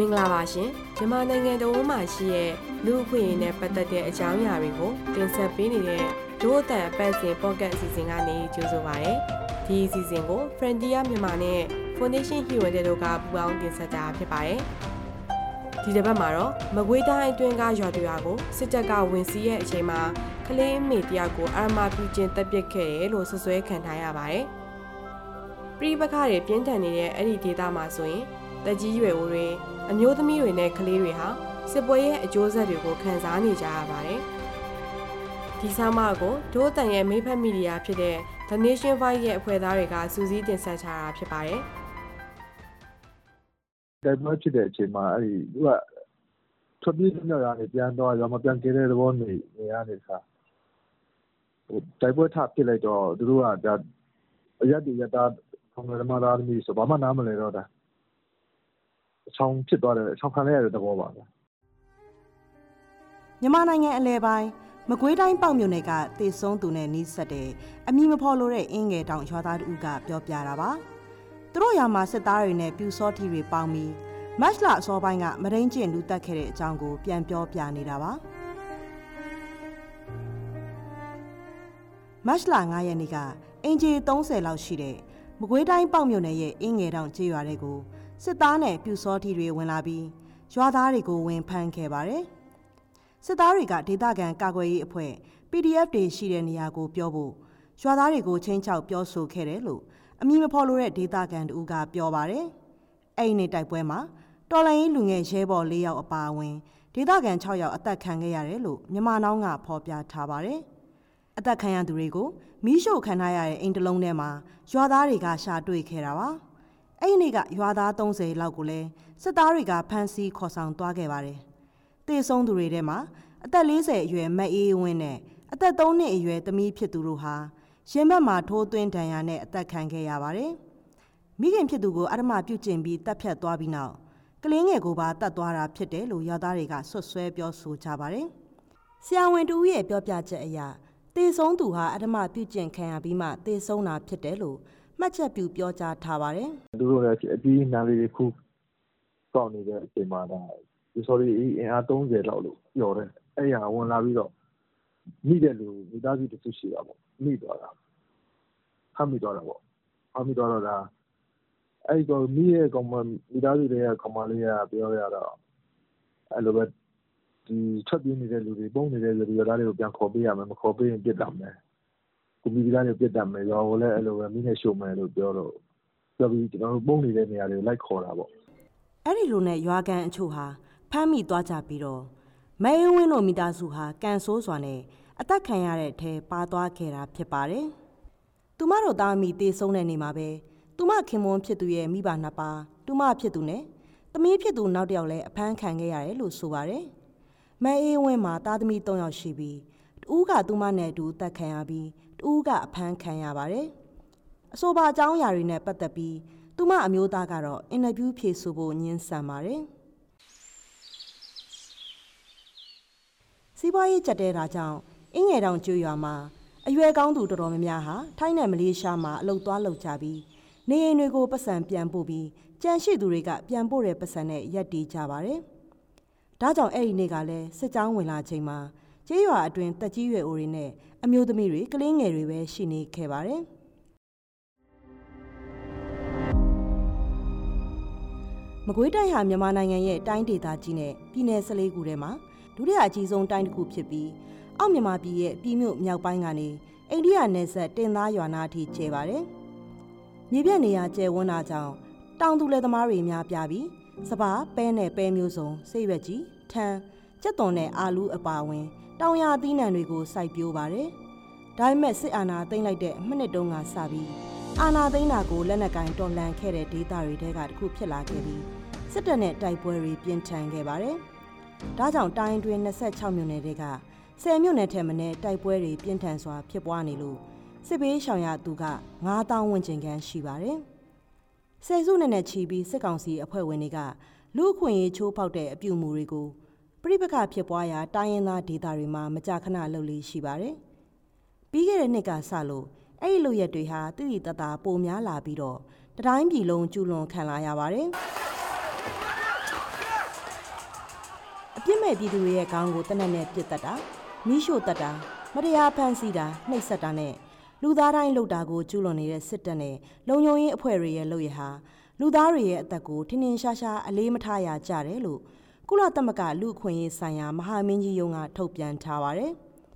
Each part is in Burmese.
မင်္ဂလာပါရှင်မြန်မာနိုင်ငံတော်မှာရှိတဲ့လူ့အခွင့်အရေးနဲ့ပတ်သက်တဲ့အကြောင်းအရာတွေကိုတင်ဆက်ပေးနေတဲ့ဒို့အတန်အပတ်စဉ်ပေါ့ကတ်အစီအစဉ်ကနေကြိုဆိုပါရစေဒီအစီအစဉ်ကို Frontier မြန်မာနဲ့ Foundation Human တို့ကပူးပေါင်းတင်ဆက်တာဖြစ်ပါတယ်ဒီတစ်ပတ်မှာတော့မကွေးတိုင်းအတွင်းကရွာတွေရွာကိုစစ်တပ်ကဝင်စီးရဲ့အချိန်မှာကလေးအမေတယောက်ကိုအာမပြုကျင်းတပ်ပစ်ခဲ့တယ်လို့ဆွဆွဲခံထားရပါတယ်ပြည်ပခါတွေပြင်းထန်နေတဲ့အဲ့ဒီဒေသမှာဆိုရင် တက်ကြီးရွယ်အိုတွေအမျိုးသမီးတွေနဲ့ကလေးတွေဟာစစ်ပွဲရဲ့အကျိုးဆက်တွေကိုခံစားနေကြရပါတယ်။ဒီဆောင်းပါးကိုဒိုးတန်ရဲ့မိဖက်မီဒီယာဖြစ်တဲ့ The Nation Voice ရဲ့အဖွဲ့သားတွေကစူးစီးတင်ဆက်ထားတာဖြစ်ပါတယ်။တိုက်ပွဲဖြစ်တဲ့အချိန်မှာအဲ့ဒီသူကထွက်ပြေးနေရတာနေပြန်တော့ရောမပြန်ကြတဲ့သဘောနေနေရနေစားဟိုတိုက်ပွဲထပစ်လိုက်တော့သူတို့ကဒါအရက်ဒီရတာခေါင်းဓမ္မသားသမီးဆိုဘာမှနားမလဲတော့တာ အချောင်ဖြစ်သွားတယ်အချောင်ခံရတဲ့သဘောပါပဲမြန်မာနိုင်ငံအလဲပိုင်းမကွေးတိုင်းပေါ့မြို့နယ်ကတေဆုံးသူနဲ့နီးစပ်တဲ့အမိမဖော်လို့တဲ့အင်းငယ်တောင်ရွာသားတူကပြောပြတာပါသူတို့ရာမှာစစ်သားတွေနဲ့ပြူစောထီတွေပေါင်းပြီးမတ်လအစောပိုင်းကမရင်းကျင်လူတက်ခဲ့တဲ့အကြောင်းကိုပြန်ပြောပြနေတာပါမတ်လ9ရက်နေ့ကအင်ဂျီ30လောက်ရှိတဲ့မကွေးတိုင်းပေါ့မြို့နယ်ရဲ့အင်းငယ်တောင်ကျေးရွာတွေကို စစ်သားနဲ့ပြူစောထီတွေဝင်လာပြီးရွာသားတွေကိုဝင်ဖမ်းခဲ့ပါတယ်။စစ်သားတွေကဒေသခံကာကွယ်ရေးအဖွဲ့ PDF တွေရှိတဲ့နေရာကိုပြောဖို့ရွာသားတွေကိုချင်းချောက်ပြောဆိုခဲ့တယ်လို့အမည်မဖော်လို့တဲ့ဒေသခံတူကပြောပါတယ်။အဲ့ဒီနေ့တိုက်ပွဲမှာတော်လိုင်းလူငယ်ရဲဘော်၄ယောက်အပါအဝင်ဒေသခံ6ယောက်အသက်ခံခဲ့ရတယ်လို့မြန်မာနောင်းကဖော်ပြထားပါတယ်။အသက်ခံရသူတွေကိုမီးရှို့ခံထားရတဲ့အိမ်တလုံးထဲမှာရွာသားတွေကရှာတွေ့ခဲ့တာပါ။ အဲ့ဒီနေ့ကရွာသား30လောက်ကိုလည်းစစ်သားတွေကဖမ်းဆီးခေါ်ဆောင်သွားခဲ့ပါတယ်။တေဆုံးသူတွေထဲမှာအသက်40အရွယ်မအေးဝင်းနဲ့အသက်3နှစ်အရွယ်သမီးဖြစ်သူတို့ဟာရင်ဘတ်မှာထိုးသွင်းဒဏ်ရာနဲ့အသက်ခံခဲ့ရပါတယ်။မိခင်ဖြစ်သူကိုအရမပြုတ်ကျင်ပြီးတပ်ဖြတ်သွားပြီးနောက်ကလင်းငယ်ကိုပါတတ်သွားတာဖြစ်တယ်လို့ရွာသားတွေကဆွတ်ဆွဲပြောဆိုကြပါတယ်။ဆရာဝန်တူရဲ့ပြောပြချက်အရတေဆုံးသူဟာအရမပြုတ်ကျင်ခံရပြီးမှတေဆုံးတာဖြစ်တယ်လို့ မှတ်ချက်ပြုပြောကြားထားပါတယ်။သူတို့လည်းအပြီးနာလေးတစ်ခုကောက်နေတဲ့အချိန်မှာဒါဒီ sorry အင်အား30လောက်လို့ပြောတယ်။အဲ့ဟာဝင်လာပြီးတော့မိတဲ့လူမိသားစုတစ်ခုရှိတာပေါ့။မိသွားတာ။ဖမ်းမိသွားတာပေါ့။ဖမ်းမိသွားတော့ဒါအဲ့တော့မိရဲ့ကောင်မမိသားစုတွေကကောင်မလေးကပြောရတော့အဲ့လိုပဲဒီထွက်ပြေးနေတဲ့လူတွေပုံနေတဲ့လူတွေရသားတွေကိုပြန်ခေါ်ပေးရမယ်မခေါ်ပေးရင်ပြစ်တာမယ်။ ကွန်ပျူတာတွေပြစ်တတ်မယ်ရွာကိုလည်းအဲ့လိုပဲမိနဲ့ရှို့မယ်လို့ပြောတော့ပြောပြီးကျွန်တော်တို့ပုံနေတဲ့နေရာတွေကိုလိုက်ခေါ်တာပေါ့အဲ့ဒီလိုနဲ့ရွာကန်အချို့ဟာဖမ်းမိသွားကြပြီးတော့မဲဝင်းတို့မိသားစုဟာကန်ဆိုးစွာနဲ့အသက်ခံရတဲ့အထဲပါသွားခဲ့တာဖြစ်ပါတယ်။သူမတို့သားမိတေဆုံးတဲ့နေမှာပဲသူမခင်မွန်းဖြစ်သူရဲ့မိဘနှစ်ပါးသူမဖြစ်သူနဲ့သမီးဖြစ်သူနောက်တစ်ယောက်လည်းအဖမ်းခံခဲ့ရတယ်လို့ဆိုပါတယ်။မဲအေးဝင်းမှာသားသမီး၃ယောက်ရှိပြီးတူးကသူမနဲ့အတူတက်ခံရပြီး တူးကအဖမ်းခံရပါတယ်။အဆိုပါအကြောင်းအရာတွေနဲ့ပတ်သက်ပြီးသူမအမျိုးသားကတော့အင်တာဗျူးဖြေဆိုဖို့ညှင်းဆန်ပါတယ်။စီးပွားရေးကြက်တဲတာကြောင့်အင်းငယ်တောင်ကျွရွာမှာအရွယ်ကောင်းသူတော်တော်များများဟာထိုင်းနဲ့မလေးရှားမှာအလုပ်သွားလုပ်ကြပြီးနေအိမ်တွေကိုပတ်စံပြန်ပို့ပြီးကြံရှိသူတွေကပြန်ပို့တဲ့ပတ်စံနဲ့ရက်တီးကြပါတယ်။ဒါကြောင့်အဲ့ဒီနေ့ကလည်းစစ်ကြောင်းဝင်လာချိန်မှာ ကျေးရွာအတွင်းတက်ကြီးရွယ်အိုတွေနဲ့အမျိုးသမီးတွေကလေးငယ်တွေပဲရှိနေခဲ့ပါတယ်။မကွေးတိုင်းဟာမြန်မာနိုင်ငံရဲ့တိုင်းဒေသကြီးနဲ့ပြည်내၁၄ခုထဲမှာဒုတိယအကြီးဆုံးတိုင်းတစ်ခုဖြစ်ပြီးအောက်မြန်မာပြည်ရဲ့ပြည်မြို့မြောက်ပိုင်းကနေအိန္ဒိယနယ်စပ်တင်သားရွာနာအထိကျဲပါတယ်။မြေပြန့်နေရာကျဲဝန်းတာကြောင့်တောင်သူလယ်သမားတွေများပြားပြီးစပါးပဲနဲ့ပဲမျိုးစုံဆေးရွက်ကြီးထန်းကြက်သွန်နဲ့အာလူးအပါဝင် တောင်ရသီးနှံတွေကိုစိုက်ပျိုးပါတယ်။ဒါပေမဲ့စစ်အာဏာသိမ်းလိုက်တဲ့မိနစ်တုန်းကစပြီးအာဏာသိမ်းတာကိုလက်နက်ကင်တော်လှန်ခဲ့တဲ့ဒေသတွေထဲကတစ်ခုဖြစ်လာခဲ့ပြီးစစ်တပ်နဲ့တိုက်ပွဲတွေပြင်းထန်ခဲ့ပါတယ်။ဒါကြောင့်တိုင်းတွင်26မြို့နယ်တွေက10မြို့နယ်ထက်မနည်းတိုက်ပွဲတွေပြင်းထန်စွာဖြစ်ပွားနေလို့စစ်ဘေးရှောင်ရသူက9000ဝန်းကျင်ခန့်ရှိပါတယ်။ဆယ်စုနှစ်နဲ့ချီပြီးစစ်ကောင်စီအဖွဲ့ဝင်တွေကလူအခွင့်အရေးချိုးဖောက်တဲ့အပြုအမူတွေကို ပြိပခဖြစ်ပွားရာတိုင်းရင်းသားဒေသတွေမှာမကြာခဏလှုပ်လေးရှိပါတယ်။ပြီးခဲ့တဲ့နှစ်ကစလို့အဲ့ဒီလူရက်တွေဟာတိတိတသားပိုများလာပြီးတော့တတိုင်းပြည်လုံးကျူးလွန်ခံလာရပါတယ်။တဲ့ပြည်သူတွေရဲ့ခေါင်းကိုတနက်နဲ့ပြစ်တက်တာမိရှို့တက်တာမတရားဖမ်းဆီးတာနှိပ်စက်တာနဲ့လူသားတိုင်းလှုပ်တာကိုကျူးလွန်နေတဲ့စစ်တပ်နဲ့လုံခြုံရေးအဖွဲ့တွေရဲ့လုပ်ရဟာလူသားတွေရဲ့အသက်ကိုထင်ထင်ရှားရှားအလေးမထားရကြတယ်လို့ ကုလသမဂ္ဂလူ့အခွင့်အရေးဆိုင်ရာမဟာမင်းကြီးရုံးကထုတ်ပြန်ထားပါတယ်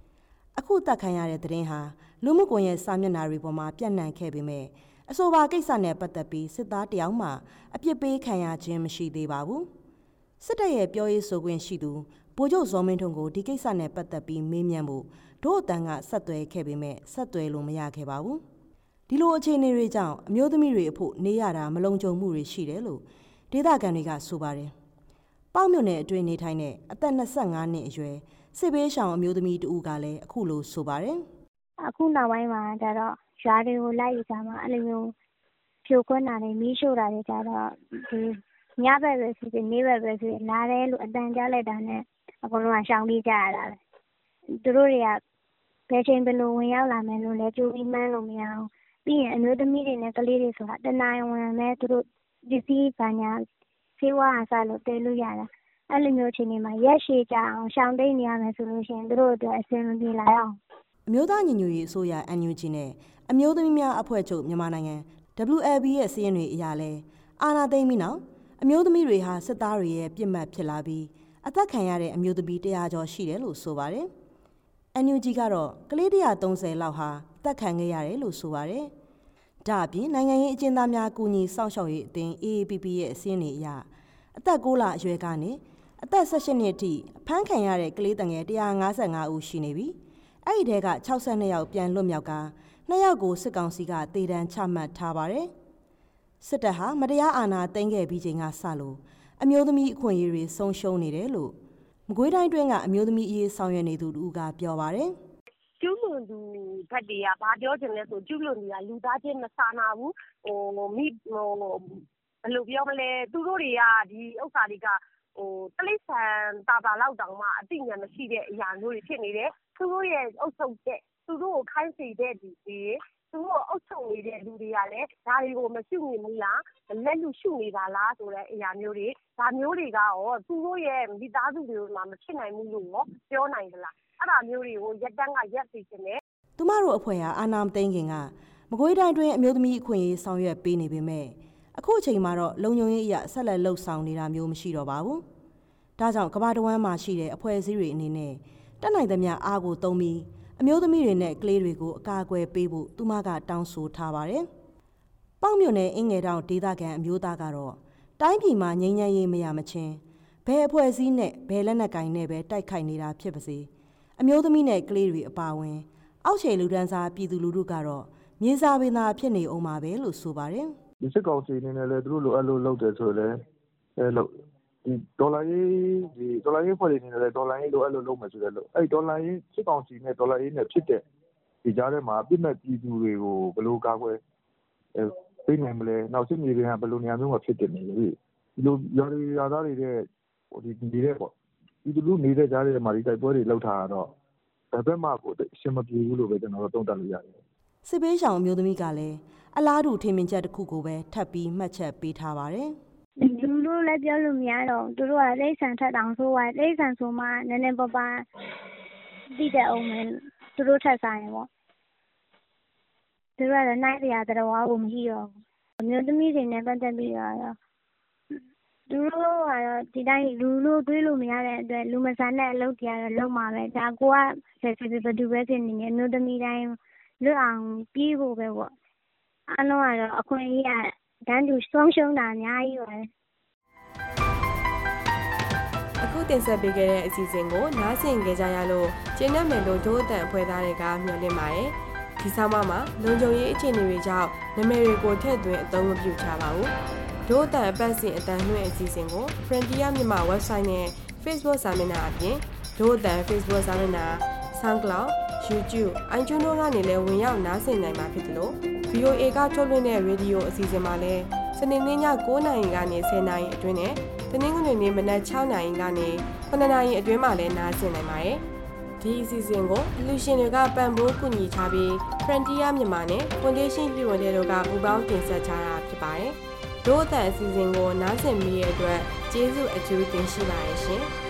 ။အခုတက်ခံရတဲ့သတင်းဟာလူမှုကွန်ရက်စာမျက်နှာတွေပေါ်မှာပြန့်နှံ့ခဲ့ပေမဲ့အဆိုပါကိစ္စနဲ့ပတ်သက်ပြီးစစ်သားတယောက်မှအပြစ်ပေးခံရခြင်းမရှိသေးပါဘူး။စစ်တပ်ရဲ့ပြောရေးဆိုခွင့်ရှိသူဗိုလ်ချုပ်ဇော်မင်းထွန်းကိုဒီကိစ္စနဲ့ပတ်သက်ပြီးမေးမြန်းဖို့ဒို့အတန်းကဆက်သွယ်ခဲ့ပေမဲ့ဆက်သွယ်လို့မရခဲ့ပါဘူး။ဒီလိုအခြေအနေတွေကြောင့်အမျိုးသမီးတွေအဖို့နေရတာမလုံခြုံမှုတွေရှိတယ်လို့ဒေသခံတွေကဆိုပါတယ်။ ပေါ့မြို့နယ်အတွင်းနေထိုင်တဲ့အသက်25နှစ်အရွယ်စစ်ဘေးရှောင်အမျိုးသမီးတဦးကလည်းအခုလိုဆိုပါတယ်။အခုနောက်ပိုင်းမှာကျတော့ရွာတွေကိုလိုက်ကြမှာအဲ့လိုမျိုးဖြိုခွင်းတာတွေမီးရှို့တာတွေကြတော့ဒီညဘက်ပဲဖြစ်ဖြစ်နေ့ဘက်ပဲဖြစ်ဖြစ်လာတယ်လို့အတန်ကြားလိုက်တာနဲ့အကုန်လုံးကရှောင်ပြေးကြရတာပဲသူတို့တွေကဘယ်ချိန်ဘယ်လိုဝင်ရောက်လာမယ်လို့လည်းကြိုပြီးမှန်းလို့မရဘူးပြီးရင်အမျိုးသမီးတွေနဲ့ကလေးတွေဆိုတာတနာရီဝင်မဲ့သူတို့ပစ္စည်းဘာညာ ဆေးဝါးအစားလို့တဲလို့ရတာအဲ့လိုမျိုးအချိန်တွေမှာရက်ရှည်ကြအောင်ရှောင်တိတ်နေရမယ်ဆိုလို့ရှိရင်သူတို့အတွက်အဆင်မပြေလာအောင်အမျိုးသားညီညွတ်ရေးအစိုးရ NUG နဲ့အမျိုးသမီးများအဖွဲ့ချုပ်မြန်မာနိုင်ငံ WLB ရဲ့စီးရင်တွေအရာလဲအာနာသိမ့်ပြီးနောက်အမျိုးသမီးတွေဟာစစ်သားတွေရဲ့ပြစ်မှတ်ဖြစ်လာပြီးအသက်ခံရတဲ့အမျိုးသမီး100ကျော်ရှိတယ်လို့ဆိုပါတယ်။ NUG ကတော့ကလေး130လောက်ဟာတက်ခံခဲ့ရတယ်လို့ဆိုပါတယ်။ ဒါအပြင်နိုင်ငံရေးအကျဉ်းသားများကူညီစောင့်ရှောက်ရေးအသင်း AAPP ရဲ့အစည်းအဝေးအရအသက်6လအရွယ်ကနေအသက်18နှစ်အထိဖမ်းခံရတဲ့ကလေးတငယ်155ဦးရှိနေပြီ။အဲ့ဒီထဲက62ယောက်ပြန်လွတ်မြောက်က2ယောက်ကိုစစ်ကောင်စီကတေတံချမှတ်ထားပါတယ်။စစ်တပ်ဟာမတရားအာဏာသိမ်းခဲ့ပြီးချိန်ကစလို့အမျိုးသမီးအခွင့်အရေးတွေဆုံးရှုံးနေတယ်လို့မကွေးတိုင်းတွင်းကအမျိုးသမီးအရေးဆောင်ရွက်နေသူတူကပြောပါတယ်။ ကျူးလွန်သူဘက်တွေက ဘာပြောချင်လဲဆို ကျူးလွန်သူက လူသားချင်းမစာနာဘူးဟိုမိဟိုဘယ်လိုပြောမလဲ သူတို့တွေက ဒီဥစ္စာတွေကဟိုတလိษံတာတာလောက်တောင်မှ အသိဉာဏ်မရှိတဲ့အရာမျိုးတွေ ဖြစ်နေတယ် သူတို့ရဲ့အုပ်ချုပ်တဲ့ သူတို့ကို ခိုင်းစေတဲ့ဒီသူတို့အုပ်ချုပ်နေတဲ့လူတွေကလည်း ဒါတွေကို မရှုမြင်ဘူးလားလက်လူရှုနေတာလားဆိုတဲ့အရာမျိုးတွေ ဒါမျိုးတွေကရော သူတို့ရဲ့ မိသားစုတွေမှာ မဖြစ်နိုင်ဘူးလို့ရော ပြောနိုင်သလား အဲ့ဒါမျိုးတွေကိုရက်တန်းကရက်စီခြင်းနဲ့သူမတို့အဖွဲ့ဟာအာနာမသိန်းခင်ကမကွေးတိုင်းတွင်အမျိုးသမီးအခွင့်အရေးဆောင်ရွက်ပေးနေပေမဲ့အခုအချိန်မှာတော့လုံခြုံရေးအရာဆက်လက်လှုပ်ဆောင်နေတာမျိုးမရှိတော့ပါဘူး။ဒါကြောင့်ကမ္ဘာတဝန်းမှာရှိတဲ့အဖွဲ့အစည်းတွေအနေနဲ့တက်နိုင်သမျှအားကိုသုံးပြီးအမျိုးသမီးတွေနဲ့ကလေးတွေကိုအကာအကွယ်ပေးဖို့သူမကတောင်းဆိုထားပါတယ်။ပေါ့မြို့နယ်အင်းငယ်တောင်ဒေသခံအမျိုးသားကတော့တိုင်းပြည်မှာငြိမ်းချမ်းရေးမရမချင်းဘယ်အဖွဲ့အစည်းနဲ့ဘယ်လက်နက်ကင်နဲ့ပဲတိုက်ခိုက်နေတာဖြစ်ပါစေ အမျိုးသမီးနဲ့ကလေးတွေအပါအဝင် အောက်ခြေလူဒန်းစားပြည်သူလူထုကတော့မြေစာပင်သာဖြစ်နေအောင်ပါပဲလို့ဆိုပါတယ်ဒီစစ်ကောင်စီအနေနဲ့လည်းသူတို့လိုအပ်လို့လုပ်တယ်ဆိုလည်းအဲလို့ဒီဒေါ်လာရေးဒီဒေါ်လာရေးဖွဲ့နေတယ်ဒေါ်လာရေးလိုအဲ့လိုလုပ်မယ်ဆိုတော့အဲ့ဒေါ်လာရေးစစ်ကောင်စီနဲ့ဒေါ်လာရေးနဲ့ဖြစ်တဲ့ဒီကြားထဲမှာအပြစ်မဲ့ပြည်သူတွေကိုဘယ်လိုကာကွယ်ပေးနိုင်မလဲနောက်စစ်မြေပြင်ကဘယ်လိုနေရာမျိုးမှာဖြစ်တယ်နေလေဒီလိုရော်ရီရာသားတွေတဲ့ဟိုဒီနေတဲ့ပေါ့ ဒီလိုနေတဲ့ကြားထဲမှာဒီတိုက်ပွဲတွေလောက်ထားတော့ဘယ်ဘက်မှကိုအရှင်မပြေဘူးလို့ပဲကျွန်တော်တို့သုံးသပ်လို့ရတယ်စစ်ပေးရှောင်အမျိုးသမီးကလည်းအလားတူထင်မြင်ချက်တစ်ခုကိုပဲထပ်ပြီးမှတ်ချက်ပေးထားပါတယ်လူလို့လည်းပြောလို့မရတော့သူတို့ကတိရစ္ဆာန်ထက်တောင်ဆိုးသွားတယ်တိရစ္ဆာန်ဆိုမှနည်းနည်းပါးပါးသိတတ်ဦးမယ်သူတို့ထက်စာရင်ပေါ့သူတို့ကတော့နှိုင်းစရာသတ္တဝါကိုမရှိတော့ဘူးအမျိုးသမီးတွေနဲ့ပတ်သက်ပြီးတော့ သူတို့ကတော့ ဒီတိုင်း လူလို့တွေးလို့ မရတဲ့အတွက် လူမဆန်တဲ့အလုပ်တွေကတော့ လုပ်မှာပဲ ဒါကိုက ဘယ်သူပဲဖြစ်နေနေ အမျိုးသမီးတိုင်း လွတ်အောင်ပြေးဖို့ပဲပေါ့ အားလုံးကတော့ အခွင့်အရေးက တန်းတူဆုံးရှုံးတာ အများကြီးပါအခုတင်ဆက်ပေးခဲ့တဲ့ အစီအစဉ်ကို နားဆင်ကြကြရလို့ ကျင်းနဲ့မယ်လို့ ဒို့အတန်အဖွဲ့သားတွေက မျှော်လင့်ပါတယ်။ဒီဆောင်မမှာ လုံခြုံရေးအခြေအနေတွေကြောင့် နာမည်တွေကို ထည့်သွင်းအသုံးမပြုချပါဘူး။ ဒို့အတန်အပတ်စဉ်အတန်လွှင့်အစီအစဉ်ကို Frontier မြန်မာ website နဲ့ Facebook စာမျက်နှာအပြင်ဒို့အတန် Facebook စာမျက်နှာ SoundCloud YouTube iTunes တို့ကနေလည်းဝင်ရောက်နားဆင်နိုင်မှာဖြစ်တယ်လို့ VOA ကထုတ်လွှင့်တဲ့ရေဒီယိုအစီအစဉ်မှာလည်းစနေနေ့ည9:00နာရီကနေ10:00နာရီအတွင်းနဲ့တနင်္ဂနွေနေ့မနက်6:00နာရီကနေ9:00နာရီအတွင်းမှာလည်းနားဆင်နိုင်ပါတယ်။ဒီအစီအစဉ်ကိုအလူရှင်တွေကပံ့ပိုးကူညီထားပြီး Frontier မြန်မာနဲ့ Foundation ပြည်ဝင်တဲ့တို့ကပူးပေါင်းတင်ဆက်ကြတာဖြစ်ပါတယ်။ တို့အသက်အစီအစဉ်ကိုနားဆင်မိတဲ့အတွက်ကျေးဇူးအထူးတင်ရှိပါတယ်ရှင်။